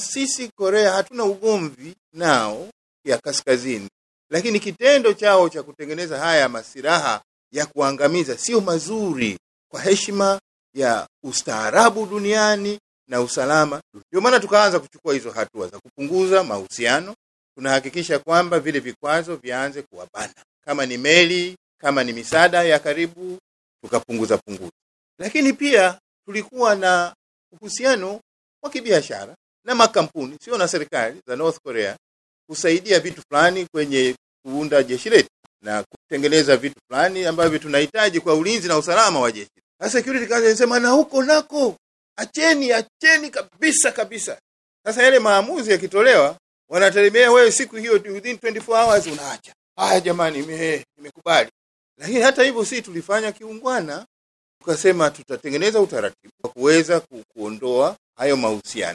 sisi Korea hatuna ugomvi nao ya kaskazini, lakini kitendo chao cha kutengeneza haya masiraha ya kuangamiza sio mazuri kwa heshima ya ustaarabu duniani na usalama. Ndio maana tukaanza kuchukua hizo hatua za kupunguza mahusiano. Tunahakikisha kwamba vile vikwazo vianze kuwabana, kama ni meli, kama ni misaada ya karibu, tukapunguza punguza. Lakini pia tulikuwa na uhusiano wa kibiashara na makampuni, sio na serikali za North Korea, kusaidia vitu fulani kwenye kuunda jeshi letu na kutengeneza vitu fulani ambavyo tunahitaji kwa ulinzi na usalama wa jeshi. Sasa security council inasema na huko nako acheni, acheni kabisa kabisa. Sasa yale maamuzi yakitolewa, wanategemea wewe siku hiyo within 24 hours unaacha. Haya jamani, nime- nimekubali. Lakini hata hivyo si tulifanya kiungwana, tukasema tutatengeneza utaratibu wa kuweza kuondoa hayo mahusiano.